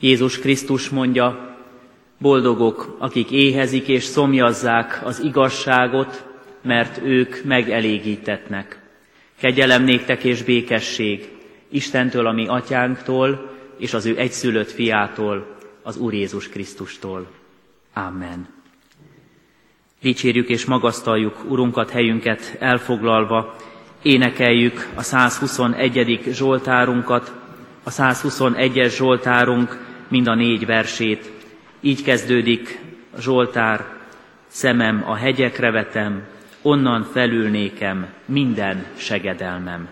Jézus Krisztus mondja, boldogok, akik éhezik és szomjazzák az igazságot, mert ők megelégítetnek. Kegyelem néktek és békesség Istentől, a mi atyánktól, és az ő egyszülött fiától, az Úr Jézus Krisztustól. Amen. Dicsérjük és magasztaljuk Urunkat helyünket elfoglalva, énekeljük a 121. Zsoltárunkat, a 121-es Zsoltárunk mind a négy versét. Így kezdődik Zsoltár, szemem a hegyekre vetem, onnan felülnékem minden segedelmem.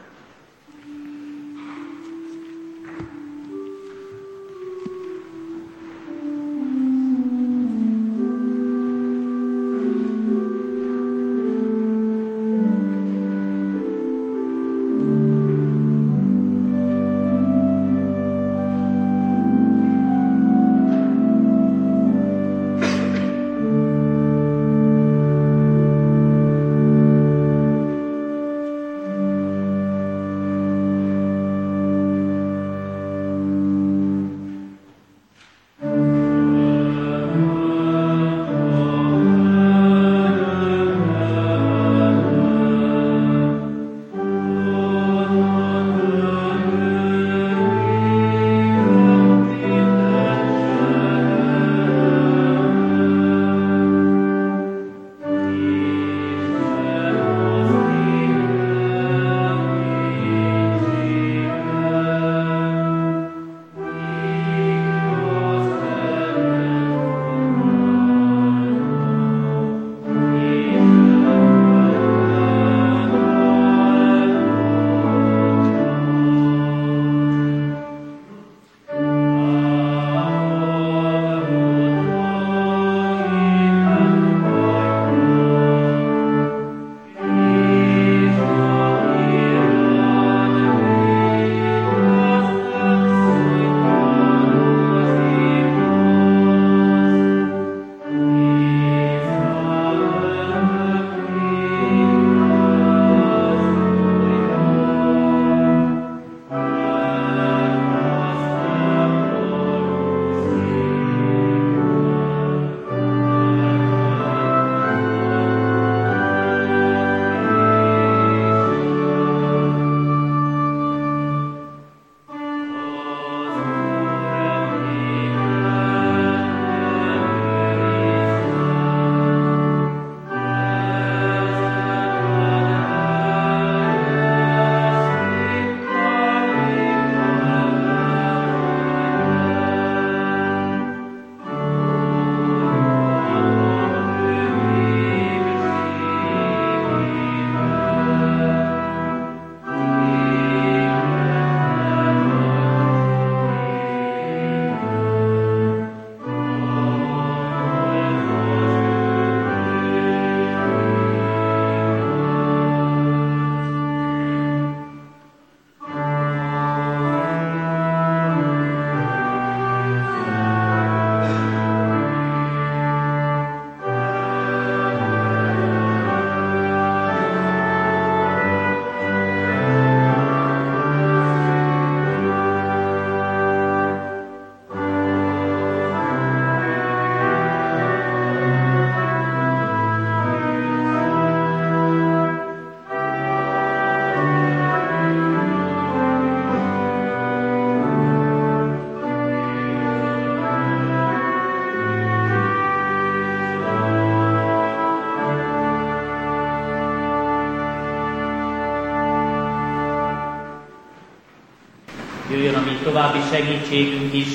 Segítségünk is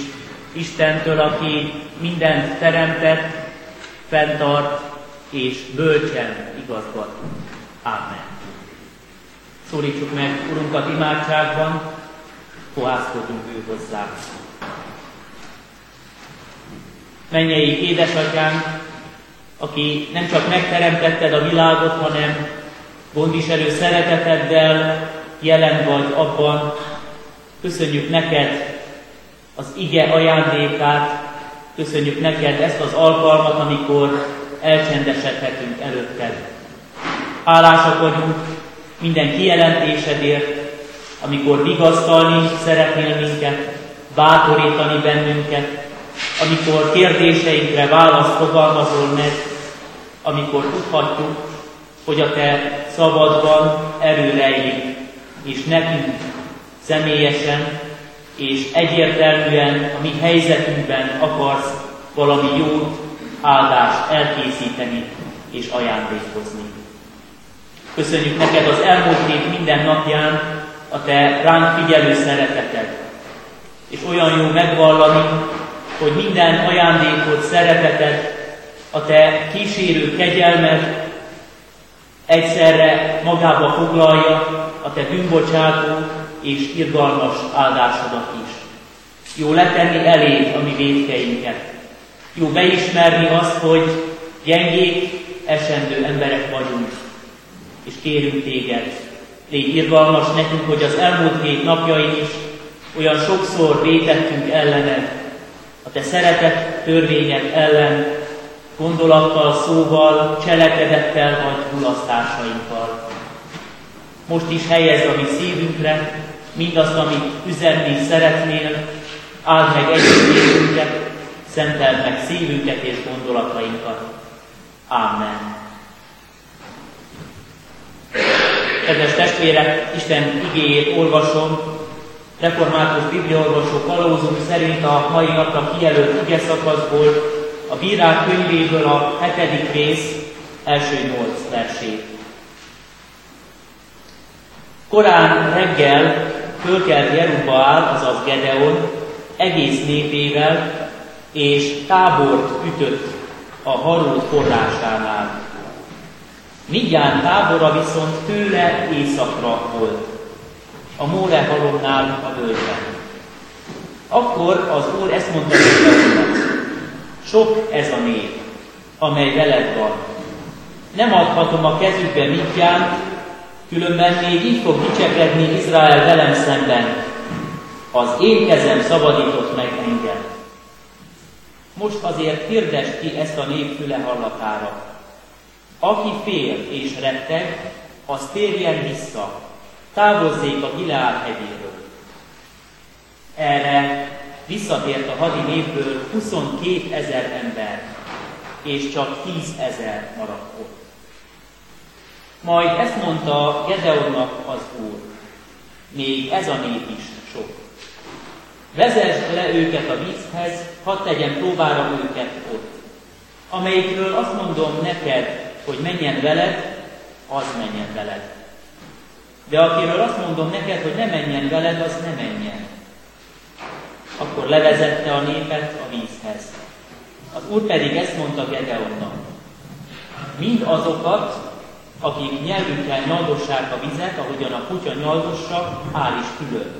Istentől, aki mindent teremtett, fenntart és bölcsen igazgat. Amen. Szólítsuk meg Urunkat imádságban, fohászkodjunk ő hozzá. Mennyei édesatyánk, aki nem csak megteremtetted a világot, hanem gondviselő szereteteddel jelen vagy abban, Köszönjük neked az ige ajándékát, köszönjük neked ezt az alkalmat, amikor elcsendesedhetünk előtted. Hálásak vagyunk minden kijelentésedért, amikor vigasztalni szeretnél minket, bátorítani bennünket, amikor kérdéseinkre választ fogalmazol meg, amikor tudhatjuk, hogy a Te szabadban erő és nekünk személyesen és egyértelműen a mi helyzetünkben akarsz valami jót, áldást elkészíteni és ajándékozni. Köszönjük neked az elmúlt hét minden napján a te ránk figyelő szereteted, és olyan jó megvallani, hogy minden ajándékot, szereteted, a te kísérő kegyelmed egyszerre magába foglalja a te bűnbocsátó és irgalmas áldásodat is. Jó letenni eléd a mi védkeinket. Jó beismerni azt, hogy gyengék, esendő emberek vagyunk, és kérünk téged, légy irgalmas nekünk, hogy az elmúlt hét napjain is olyan sokszor vétettünk ellened, a te szeretett törvényed ellen, gondolattal, szóval, cselekedettel vagy mulasztásainkkal. Most is helyezd a mi szívünkre mindazt, amit üzenni szeretnél, áld meg együttlétünket, szenteld meg szívünket és gondolatainkat. Amen. Kedves testvérek, Isten igéjét olvasom, református bibliaolvasó kalózunk szerint a mai napra kijelölt ige szakaszból, a bírák könyvéből a hetedik rész első nyolc versét. Korán reggel fölkelt Jerubbaál, azaz Gedeon, egész népével, és tábort ütött a Harót forrásánál. Mindjárt tábora viszont tőle északra volt, a Móre halomnál a völgyben. Akkor az Úr ezt mondta sok ez a nép, amely veled van. Nem adhatom a kezükbe mindjárt, különben még így fog dicsekedni Izrael velem szemben. Az én kezem szabadított meg engem. Most azért hirdest ki ezt a nép füle hallatára. Aki fél és retteg, az térjen vissza, távozzék a Gileál hegyéről. Erre visszatért a hadi népből 22 ezer ember, és csak 10 ezer maradt ott. Majd ezt mondta Gedeonnak az Úr, még ez a nép is sok. Vezesd le őket a vízhez, hadd tegyen próbára őket ott. Amelyikről azt mondom neked, hogy menjen veled, az menjen veled. De akiről azt mondom neked, hogy ne menjen veled, az ne menjen. Akkor levezette a népet a vízhez. Az úr pedig ezt mondta Gedeonnak. Mind azokat, akik nyelvükkel nyaldossák a vizet, ahogyan a kutya nyaldossa, áll is külön.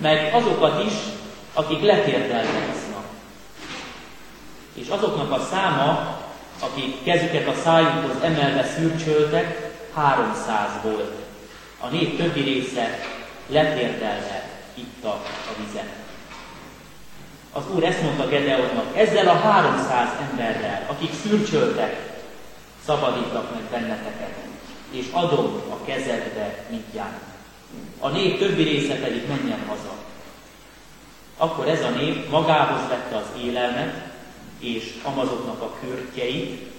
Meg azokat is, akik letérdelmeznak. És azoknak a száma, akik kezüket a szájukhoz emelve szürcsöltek, 300 volt. A nép többi része letérdelve itta a vizet. Az Úr ezt mondta Gedeonnak, ezzel a 300 emberrel, akik szürcsöltek, szabadítlak meg benneteket, és adom a kezedbe mindjárt. A nép többi része pedig menjen haza. Akkor ez a nép magához vette az élelmet, és amazoknak a körtjeit,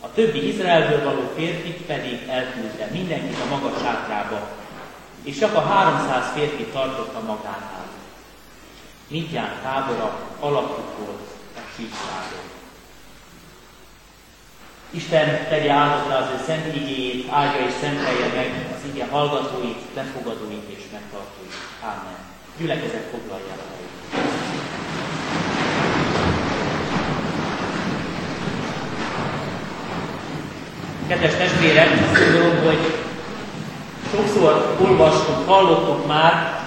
a többi Izraelből való férfit pedig elküldte mindenkit a maga sátrába, és csak a 300 férfi tartotta magánál. Mindjárt tábora alapjuk volt a síkságon. Isten tegye áldott az ő szent igéjét, áldja és szentelje meg az ige hallgatóit, befogadóit és megtartóit. Ámen. Gyülekezet foglalják Kedves testvérek, azt gondolom, hogy sokszor olvastuk, hallottuk már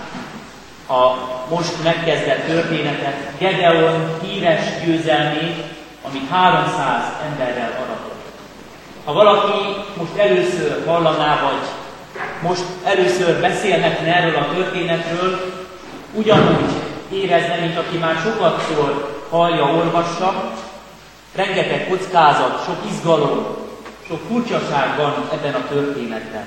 a most megkezdett történetet, Gedeon híres győzelmét, amit 300 emberrel aratott. Ha valaki most először hallaná, vagy most először beszélhetne erről a történetről, ugyanúgy érezne, mint aki már sokszor hallja, olvassa, rengeteg kockázat, sok izgalom, sok furcsaság van ebben a történetben.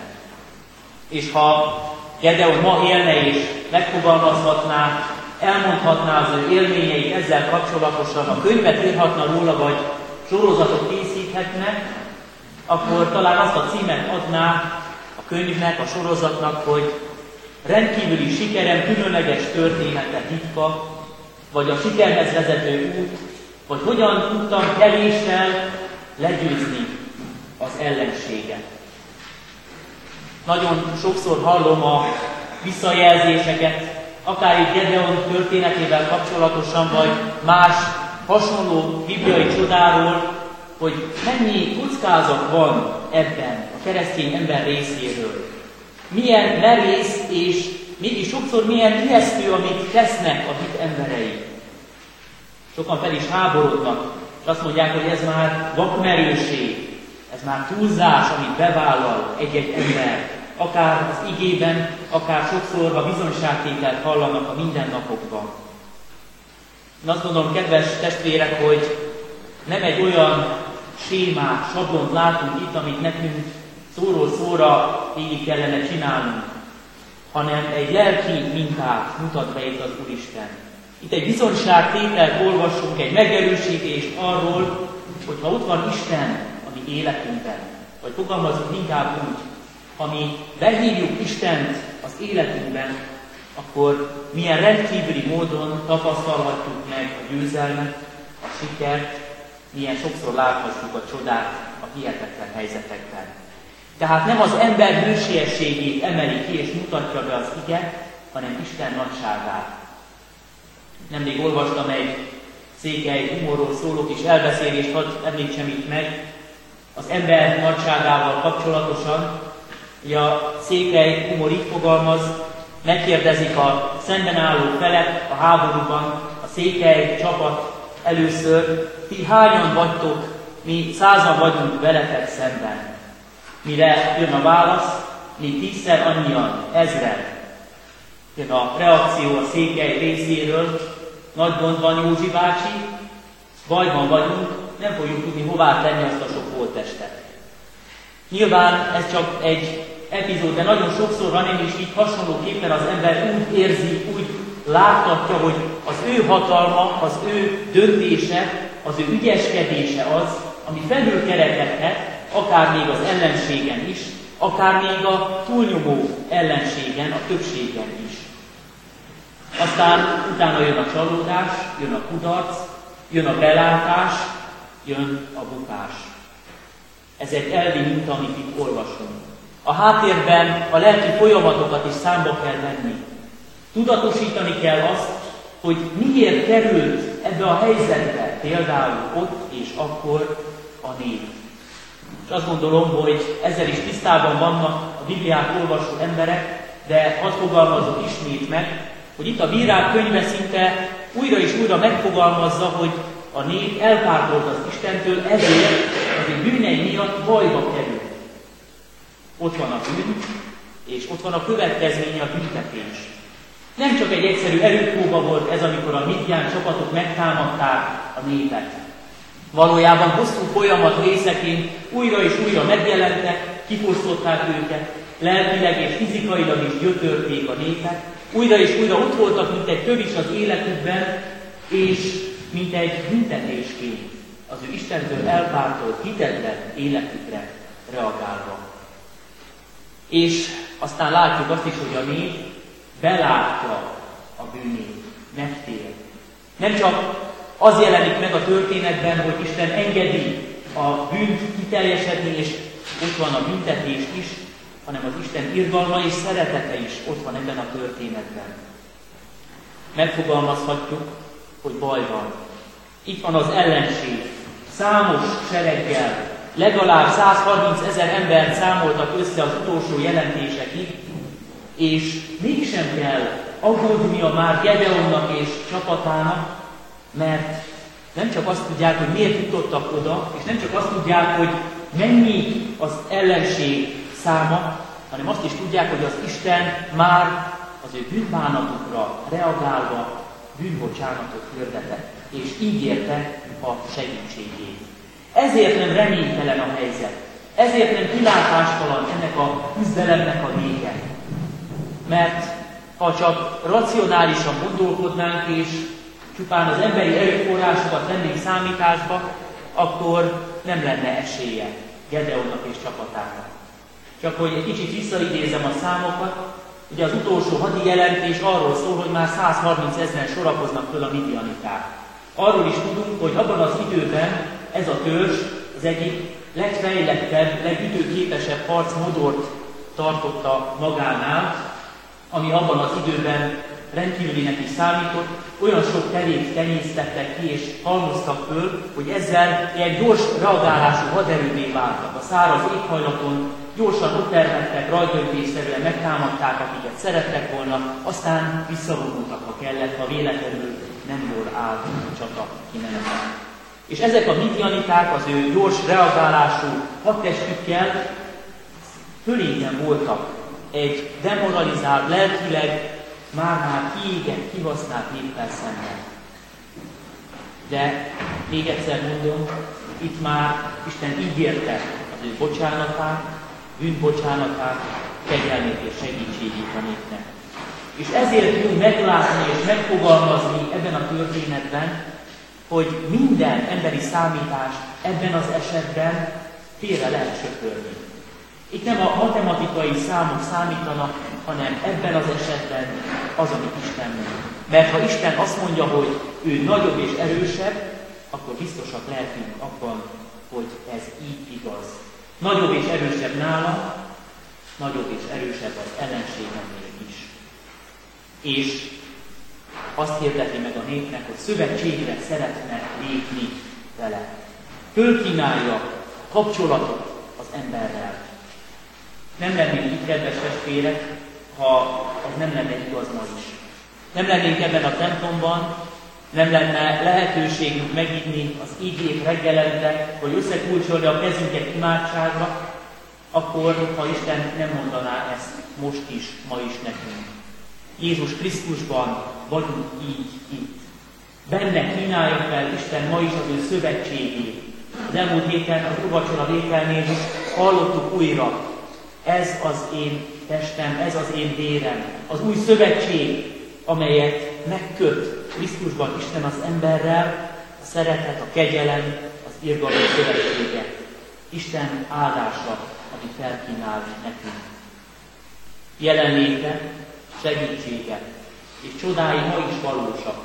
És ha Gedeon ma élne és megfogalmazhatná elmondhatná az ő élményeit ezzel kapcsolatosan, a könyvet írhatna róla, vagy sorozatot készíthetne, akkor talán azt a címet adná a könyvnek, a sorozatnak, hogy rendkívüli sikerem különleges története titka, vagy a sikerhez vezető út, vagy hogyan tudtam keléssel legyőzni az ellenséget. Nagyon sokszor hallom a visszajelzéseket, akár egy Gedeon történetével kapcsolatosan, vagy más hasonló bibliai csodáról, hogy mennyi kockázat van ebben a keresztény ember részéről. Milyen merész és mégis sokszor milyen ijesztő, amit tesznek a hit emberei. Sokan fel is háborodnak, és azt mondják, hogy ez már vakmerőség, ez már túlzás, amit bevállal egy-egy ember, akár az igében, akár sokszor a bizonyságtételt hallanak a mindennapokban. Én azt gondolom, kedves testvérek, hogy nem egy olyan sémát, sablont látunk itt, amit nekünk szóról szóra végig kellene csinálnunk, hanem egy lelki mintát mutat be itt az Úristen. Itt egy bizonyságtételt olvassunk, egy megerősítést arról, hogy ha ott van Isten a mi életünkben, vagy fogalmazunk inkább úgy, ha mi behívjuk Istent az életünkben, akkor milyen rendkívüli módon tapasztalhatjuk meg a győzelmet, a sikert, milyen sokszor láthatjuk a csodát a hihetetlen helyzetekben. Tehát nem az ember hősiességét emeli ki és mutatja be az ige, hanem Isten nagyságát. Nemrég olvastam egy székely humorról szóló kis elbeszélést, hadd említsem itt meg, az ember nagyságával kapcsolatosan, Ugye a székely humor így fogalmaz, megkérdezik a szemben álló felek a háborúban, a székely csapat először, ti hányan vagytok, mi százan vagyunk veletek szemben. Mire jön a válasz, mi tízszer annyian, ezren. Jön a reakció a székely részéről, nagy gond van Józsi bácsi, bajban vagyunk, nem fogjuk tudni hová tenni azt a sok holttestet. Nyilván ez csak egy epizód, de nagyon sokszor van, én is így hasonlóképpen az ember úgy érzi, úgy láthatja, hogy az ő hatalma, az ő döntése, az ő ügyeskedése az, ami felülkerekedhet, akár még az ellenségen is, akár még a túlnyomó ellenségen, a többségen is. Aztán utána jön a csalódás, jön a kudarc, jön a belátás, jön a bukás. Ez egy elvi minta, amit itt olvasunk. A háttérben a lelki folyamatokat is számba kell venni. Tudatosítani kell azt, hogy miért került ebbe a helyzetbe, például ott és akkor a nép. És azt gondolom, hogy ezzel is tisztában vannak a Bibliát olvasó emberek, de hadd fogalmazok ismét meg, hogy itt a bírák könyve szinte újra és újra megfogalmazza, hogy a nép elpártolt az Istentől, ezért az ő bűnei miatt bajba került. Ott van a bűn, és ott van a következménye a büntetés. Nem csak egy egyszerű erőpróba volt ez, amikor a Midian csapatok megtámadták a népet. Valójában hosszú folyamat részeként újra és újra megjelentek, kifosztották őket, lelkileg és fizikailag is gyötörték a népet, újra és újra ott voltak, mint egy tövis az életükben, és mint egy büntetésként az ő Istentől elpártolt hitetlen életükre reagálva. És aztán látjuk azt is, hogy a nép belátja a bűnét, megtér. Nem csak az jelenik meg a történetben, hogy Isten engedi a bűnt kiteljesedni, és ott van a büntetés is, hanem az Isten irgalma és szeretete is ott van ebben a történetben. Megfogalmazhatjuk, hogy baj van. Itt van az ellenség, számos sereggel, legalább 130 ezer embert számoltak össze az utolsó jelentésekig, és mégsem kell aggódnia már Gedeonnak és csapatának, mert nem csak azt tudják, hogy miért jutottak oda, és nem csak azt tudják, hogy mennyi az ellenség száma, hanem azt is tudják, hogy az Isten már az ő bűnbánatukra reagálva bűnbocsánatot hirdetett, és ígérte a segítségét. Ezért nem reménytelen a helyzet. Ezért nem kilátástalan ennek a küzdelemnek a vége. Mert Ha csak racionálisan gondolkodnánk, és csupán az emberi erőforrásokat vennénk számításba, akkor nem lenne esélye Gedeonnak és csapatának. Csak hogy egy kicsit visszaidézem a számokat, ugye az utolsó hadi jelentés arról szól, hogy már 130 ezeren sorakoznak föl a midianiták. Arról is tudunk, hogy abban az időben ez a törzs az egyik legfejlettebb, legütőképesebb harcmodort tartotta magánál, ami abban az időben rendkívülinek is számított, olyan sok terét tenyésztettek ki és halmoztak föl, hogy ezzel egy gyors reagálású haderővé váltak. A száraz éghajlaton gyorsan ott termettek, rajtaütésszerűen megtámadták, akiket szerettek volna, aztán visszavonultak, ha kellett, ha véletlenül nem jól áll a csata kimenete. És ezek a midianiták az ő gyors reagálású hadtestükkel fölényen voltak egy demoralizált, lelkileg már-már kiégett, kihasznált néppel szemben. De még egyszer mondom, itt már Isten ígérte az ő bocsánatát, bűnbocsánatát, kegyelmét és segítségét a népnek. És ezért jó meglátni és megfogalmazni ebben a történetben, hogy minden emberi számítás ebben az esetben félre lehet söpörni. Itt nem a matematikai számok számítanak, hanem ebben az esetben az, amit Isten mond. Mert ha Isten azt mondja, hogy ő nagyobb és erősebb, akkor biztosak lehetünk abban, hogy ez így igaz. Nagyobb és erősebb nála, nagyobb és erősebb az ellenségemnél is. És azt hirdeti meg a népnek, hogy szövetségre szeretne lépni vele. Fölkínálja a kapcsolatot az emberrel. Nem lennénk itt, kedves testvérek, ha az nem lenne igaz ma is. Nem lennénk ebben a templomban, nem lenne lehetőségünk megidni az igét reggelente, hogy összekulcsolja a kezünket imádságra, akkor, ha Isten nem mondaná ezt most is, ma is nekünk. Jézus Krisztusban vagyunk így itt. Benne kínálja fel Isten ma is az ő szövetségét. Az elmúlt héten az uvacsora vételnél is hallottuk újra, ez az én testem, ez az én vérem. Az új szövetség, amelyet megköt Krisztusban Isten az emberrel, a szeretet, a kegyelem, az irgalmi szövetsége. Isten áldása, amit felkínál nekünk. Jelenléte, segítsége és csodái ma is valósak.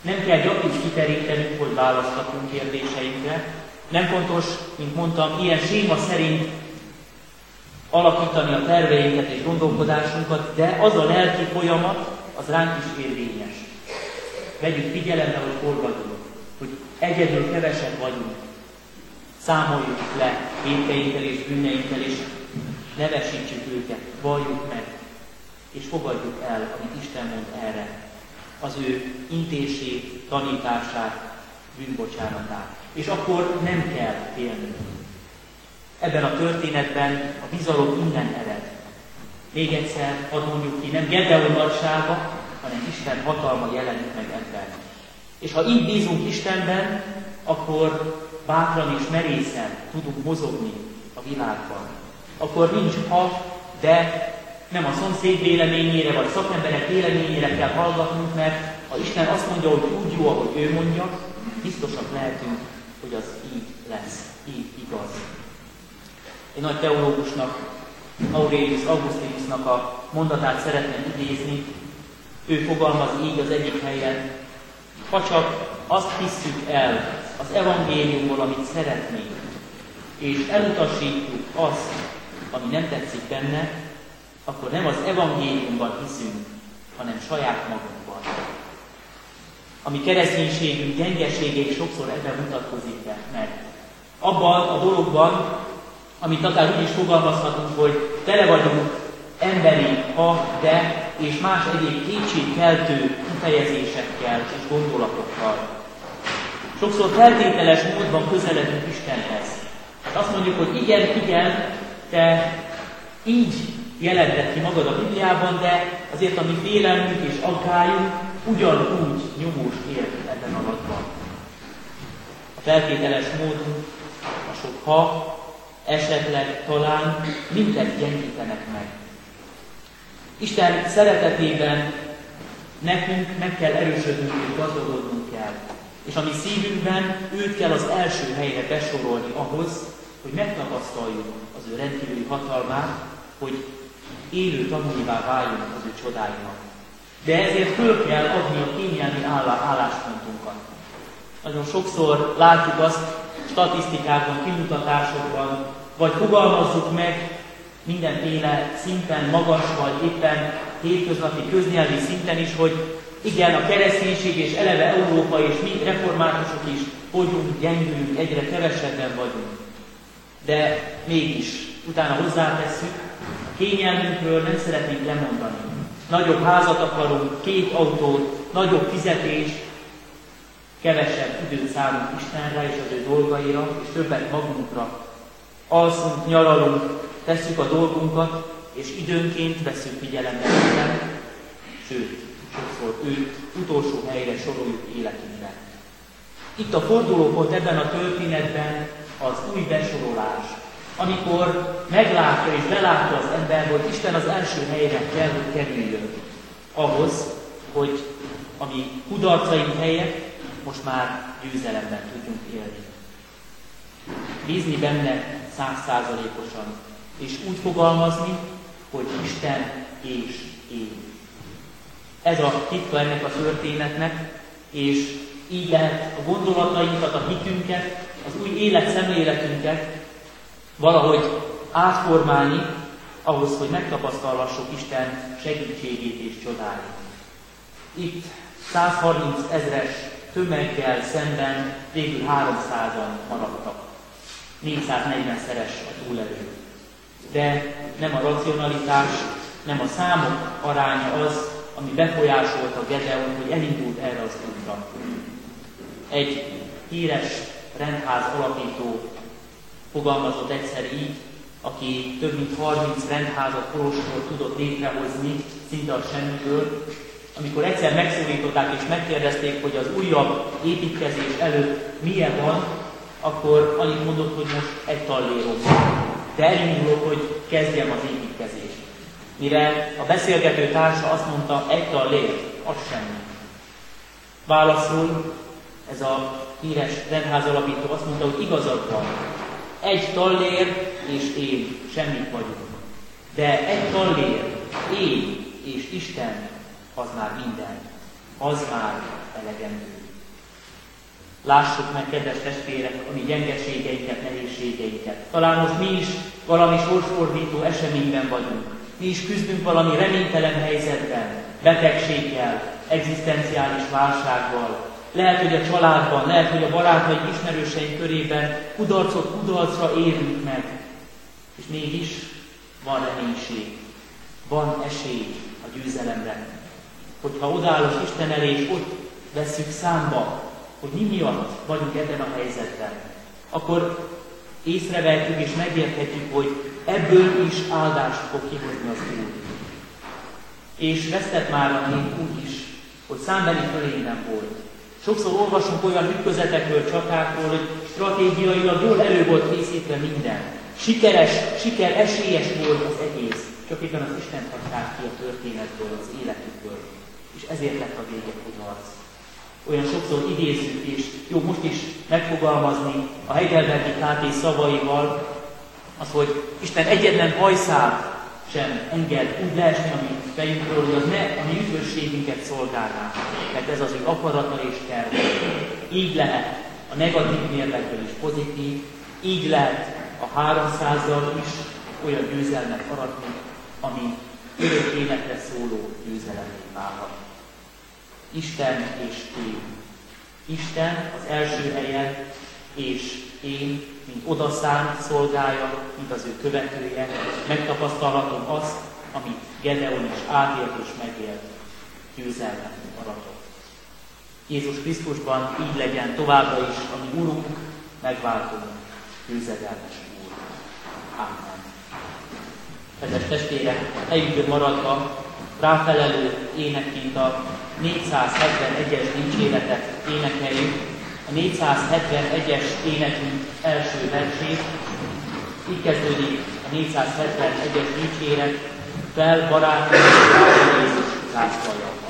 Nem kell gyakran kiterítenünk, hogy választatunk kérdéseinkre. Nem fontos, mint mondtam, ilyen séma szerint alakítani a terveinket és gondolkodásunkat, de az a lelki folyamat, az ránk is érvényes. Vegyük figyelembe, hogy hol vagyunk, hogy egyedül kevesebb vagyunk. Számoljuk le vétkeinkkel és bűneinkkel, és nevesítsük őket, valljuk meg, és fogadjuk el, amit Isten mond erre. Az ő intését, tanítását, bűnbocsánatát. És akkor nem kell félnünk. Ebben a történetben a bizalom innen ered. Még egyszer hadd mondjuk ki, nem Gedeon nagysága, hanem Isten hatalma jelenik meg ebben. És ha így bízunk Istenben, akkor bátran és merészen tudunk mozogni a világban. Akkor nincs ha, de nem a szomszéd véleményére, vagy szakemberek véleményére kell hallgatnunk, mert ha Isten azt mondja, hogy úgy jó, ahogy ő mondja, biztosak lehetünk, hogy az így lesz, így igaz. Egy nagy teológusnak, Aurelius Augustinusnak a mondatát szeretném idézni. Ő fogalmaz így az egyik helyen, ha csak azt hiszük el az evangéliumból, amit szeretnénk, és elutasítjuk azt, ami nem tetszik benne, akkor nem az evangéliumban hiszünk, hanem saját magunkban. Ami kereszténységünk gyengesége sokszor ebben mutatkozik meg. Abban a dologban, amit akár úgy is fogalmazhatunk, hogy tele vagyunk emberi, ha, de és más egyéb kétségkeltő kifejezésekkel és gondolatokkal. Sokszor feltételes módban közeledünk Istenhez. Azt mondjuk, hogy igen, igen, te így jelented ki magad a Bibliában, de azért a mi félelmünk és aggályunk ugyanúgy nyomós ér ebben alatban. A feltételes módunk, a sok ha, esetleg talán mindet gyengítenek meg. Isten szeretetében nekünk meg kell erősödnünk és gazdagodnunk kell. És ami szívünkben, őt kell az első helyre besorolni ahhoz, hogy megtapasztaljuk az ő rendkívüli hatalmát, hogy élő tanulivá váljunk az ő csodáinak. De ezért föl kell adni a kényelmi álláspontunkat. Nagyon sokszor látjuk azt statisztikákban, kimutatásokban, vagy fogalmazzuk meg mindenféle szinten, magas vagy éppen hétköznapi köznyelvi szinten is, hogy igen, a kereszténység és eleve Európa és mi reformátusok is fogyunk, gyengülünk, egyre kevesebben vagyunk. De mégis, utána hozzátesszük, a kényelmünkről nem szeretnénk lemondani. Nagyobb házat akarunk, két autót, nagyobb fizetés, kevesebb időt szállunk Istenre és az ő dolgaira, és többet magunkra. Alszunk, nyaralunk, tesszük a dolgunkat, és időnként veszünk figyelembe Isten, sőt, sokszor őt utolsó helyre soroljuk életünkben. Itt a fordulópont ebben a történetben az új besorolás, amikor meglátja és belátja az ember, hogy Isten az első helyre kell, hogy kerüljön. Ahhoz, hogy ami kudarcaink helyett most már győzelemben tudjunk élni. Bízni benne százszázalékosan, és úgy fogalmazni, hogy Isten és én. Ez a titka ennek a történetnek, és így lehet a gondolatainkat, a hitünket, az új élet szemléletünket valahogy átformálni, ahhoz, hogy megtapasztalhassuk Isten segítségét és csodáit. Itt 130 ezres tömeggel szemben végül 300-an maradtak. 440-szeres a túlerő. De nem a racionalitás, nem a számok aránya az, ami befolyásolta Gedeon, hogy elindult erre az útra. Egy híres rendház alapító fogalmazott egyszer így, aki több mint 30 rendházat, kolostort tudott létrehozni, szinte a semmiből, amikor egyszer megszólították és megkérdezték, hogy az újabb építkezés előtt milyen van, akkor annyit mondott, hogy most egy tallérom van. De elindulok, hogy kezdjem az építkezést. Mire a beszélgető társa azt mondta, egy tallér, az semmi. Válaszul ez a híres rendház alapító azt mondta, hogy igazad van. Egy tallér és én semmit vagyunk. De egy tallér, én és Isten az már minden, az már elegendő. Lássuk meg, kedves testvérek, a mi gyengeségeinket, nehézségeinket. Talán most mi is valami sorsfordító eseményben vagyunk. Mi is küzdünk valami reménytelen helyzetben, betegséggel, egzisztenciális válsággal. Lehet, hogy a családban, lehet, hogy a barátaink, ismerőseink körében kudarcot kudarcra érünk meg. És mégis van reménység, van esély a győzelemre hogyha odállok Isten elé, és ott veszük számba, hogy mi miatt vagyunk ebben a helyzetben, akkor észrevehetjük és megérthetjük, hogy ebből is áldást fog kihozni az Úr. És vesztett már a nép úgy is, hogy számbeli fölényben volt. Sokszor olvasunk olyan ütközetekről, csatákról, hogy stratégiailag jól elő volt készítve minden. Sikeres, siker esélyes volt az egész. Csak éppen az Isten hagyták ki a történetből, az életükből és ezért lett a vége. Olyan sokszor idézzük, és jó most is megfogalmazni a Heidelbergi KT szavaival, az, hogy Isten egyetlen hajszát sem enged úgy leesni a mi fejünkről, hogy az ne a mi üdvösségünket szolgálná, mert ez az ő akarata és terve. Így lehet a negatív mérlekből is pozitív, így lehet a háromszázzal is olyan győzelmet aratni, ami örök életre szóló győzelemé válhat. Isten és én. Isten az első helyen, és én, mint odaszánt szolgája, mint az ő követője, megtapasztalhatom azt, amit Gedeon is átélt és megélt, győzelmet aratott. Jézus Krisztusban így legyen továbbra is, ami Urunk, megváltunk, győzedelmes Úr. Amen. Kedves testvérek, helyünkön maradva ráfelelő énekként a 471-es dicséretet énekeljük, a 471-es énekünk első versét. Így kezdődik a 471-es dicséret, fel barátunk, Jézus látszaja.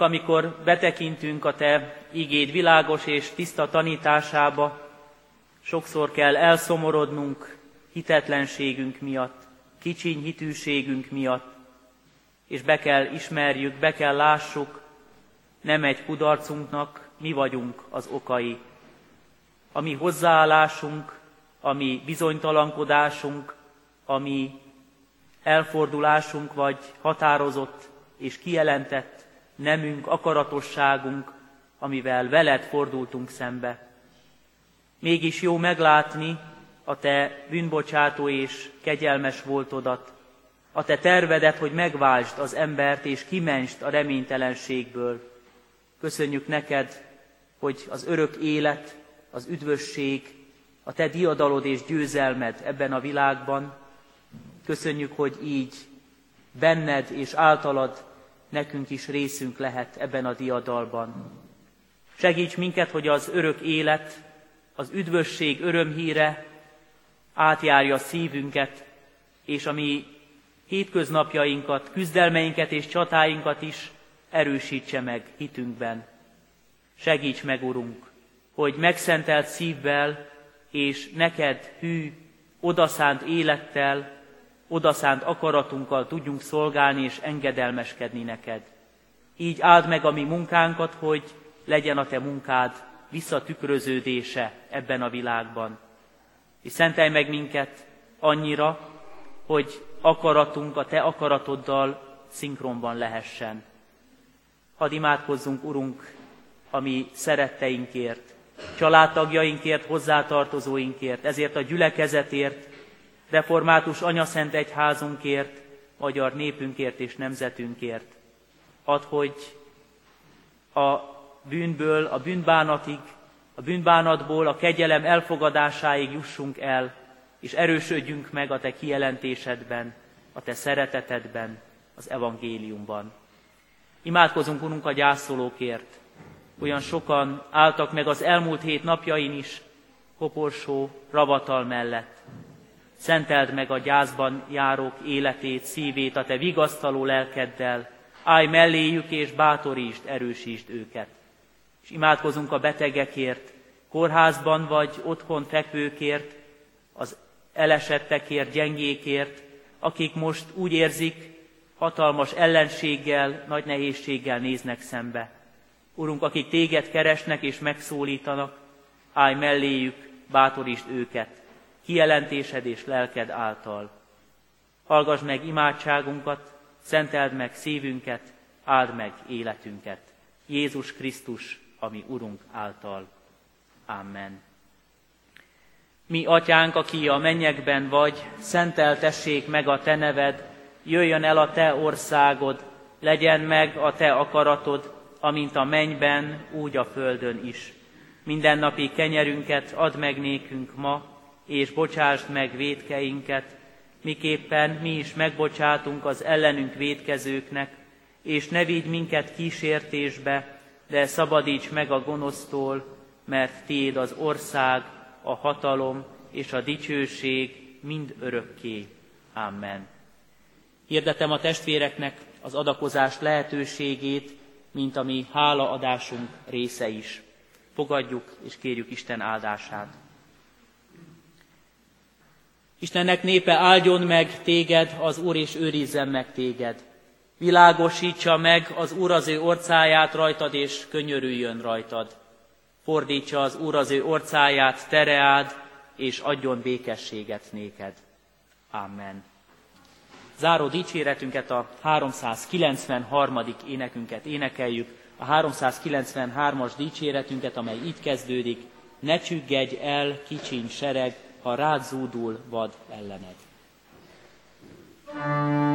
Urunk, amikor betekintünk a Te igéd világos és tiszta tanításába, sokszor kell elszomorodnunk hitetlenségünk miatt, kicsiny hitűségünk miatt, és be kell ismerjük, be kell lássuk, nem egy kudarcunknak mi vagyunk az okai. A mi hozzáállásunk, a mi bizonytalankodásunk, a mi elfordulásunk vagy határozott és kijelentett nemünk, akaratosságunk, amivel veled fordultunk szembe. Mégis jó meglátni a te bűnbocsátó és kegyelmes voltodat, a te tervedet, hogy megváltsd az embert és kimentsd a reménytelenségből. Köszönjük neked, hogy az örök élet, az üdvösség, a te diadalod és győzelmed ebben a világban, Köszönjük, hogy így benned és általad nekünk is részünk lehet ebben a diadalban. Segíts minket, hogy az örök élet, az üdvösség örömhíre átjárja szívünket, és a mi hétköznapjainkat, küzdelmeinket és csatáinkat is erősítse meg hitünkben. Segíts meg, Urunk, hogy megszentelt szívvel és neked hű, odaszánt élettel odaszánt akaratunkkal tudjunk szolgálni és engedelmeskedni neked. Így áld meg a mi munkánkat, hogy legyen a te munkád visszatükröződése ebben a világban. És szentelj meg minket annyira, hogy akaratunk a te akaratoddal szinkronban lehessen. Hadd imádkozzunk, Urunk, a mi szeretteinkért, családtagjainkért, hozzátartozóinkért, ezért a gyülekezetért, református anyaszent egyházunkért, magyar népünkért és nemzetünkért. Add, hogy a bűnből, a bűnbánatig, a bűnbánatból a kegyelem elfogadásáig jussunk el, és erősödjünk meg a Te kijelentésedben, a Te szeretetedben, az evangéliumban. Imádkozunk, Urunk, a gyászolókért. Olyan sokan álltak meg az elmúlt hét napjain is, koporsó, ravatal mellett. Szenteld meg a gyászban járók életét, szívét a te vigasztaló lelkeddel, állj melléjük és bátorítsd, erősítsd őket. És imádkozunk a betegekért, kórházban vagy otthon fekvőkért, az elesettekért, gyengékért, akik most úgy érzik, hatalmas ellenséggel, nagy nehézséggel néznek szembe. Urunk, akik téged keresnek és megszólítanak, állj melléjük, bátorítsd őket kijelentésed és lelked által. Hallgass meg imádságunkat, szenteld meg szívünket, áld meg életünket. Jézus Krisztus, ami Urunk által. Amen. Mi, atyánk, aki a mennyekben vagy, szenteltessék meg a te neved, jöjjön el a te országod, legyen meg a Te akaratod, amint a mennyben, úgy a földön is. Mindennapi kenyerünket add meg nékünk ma, és bocsásd meg védkeinket, miképpen mi is megbocsátunk az ellenünk védkezőknek, és ne vigy minket kísértésbe, de szabadíts meg a gonosztól, mert Tiéd az ország, a hatalom és a dicsőség mind örökké. Amen. Hirdetem a testvéreknek az adakozás lehetőségét, mint a mi hálaadásunk része is. Fogadjuk és kérjük Isten áldását. Istennek népe áldjon meg téged, az Úr és őrizzen meg téged. Világosítsa meg az Úr az ő orcáját rajtad, és könyörüljön rajtad. Fordítsa az Úr az ő orcáját tereád, és adjon békességet néked. Amen. Záró dicséretünket, a 393. énekünket énekeljük, a 393-as dicséretünket, amely itt kezdődik, ne csüggedj el, kicsiny sereg, ha rád zúdul vad ellened. thank you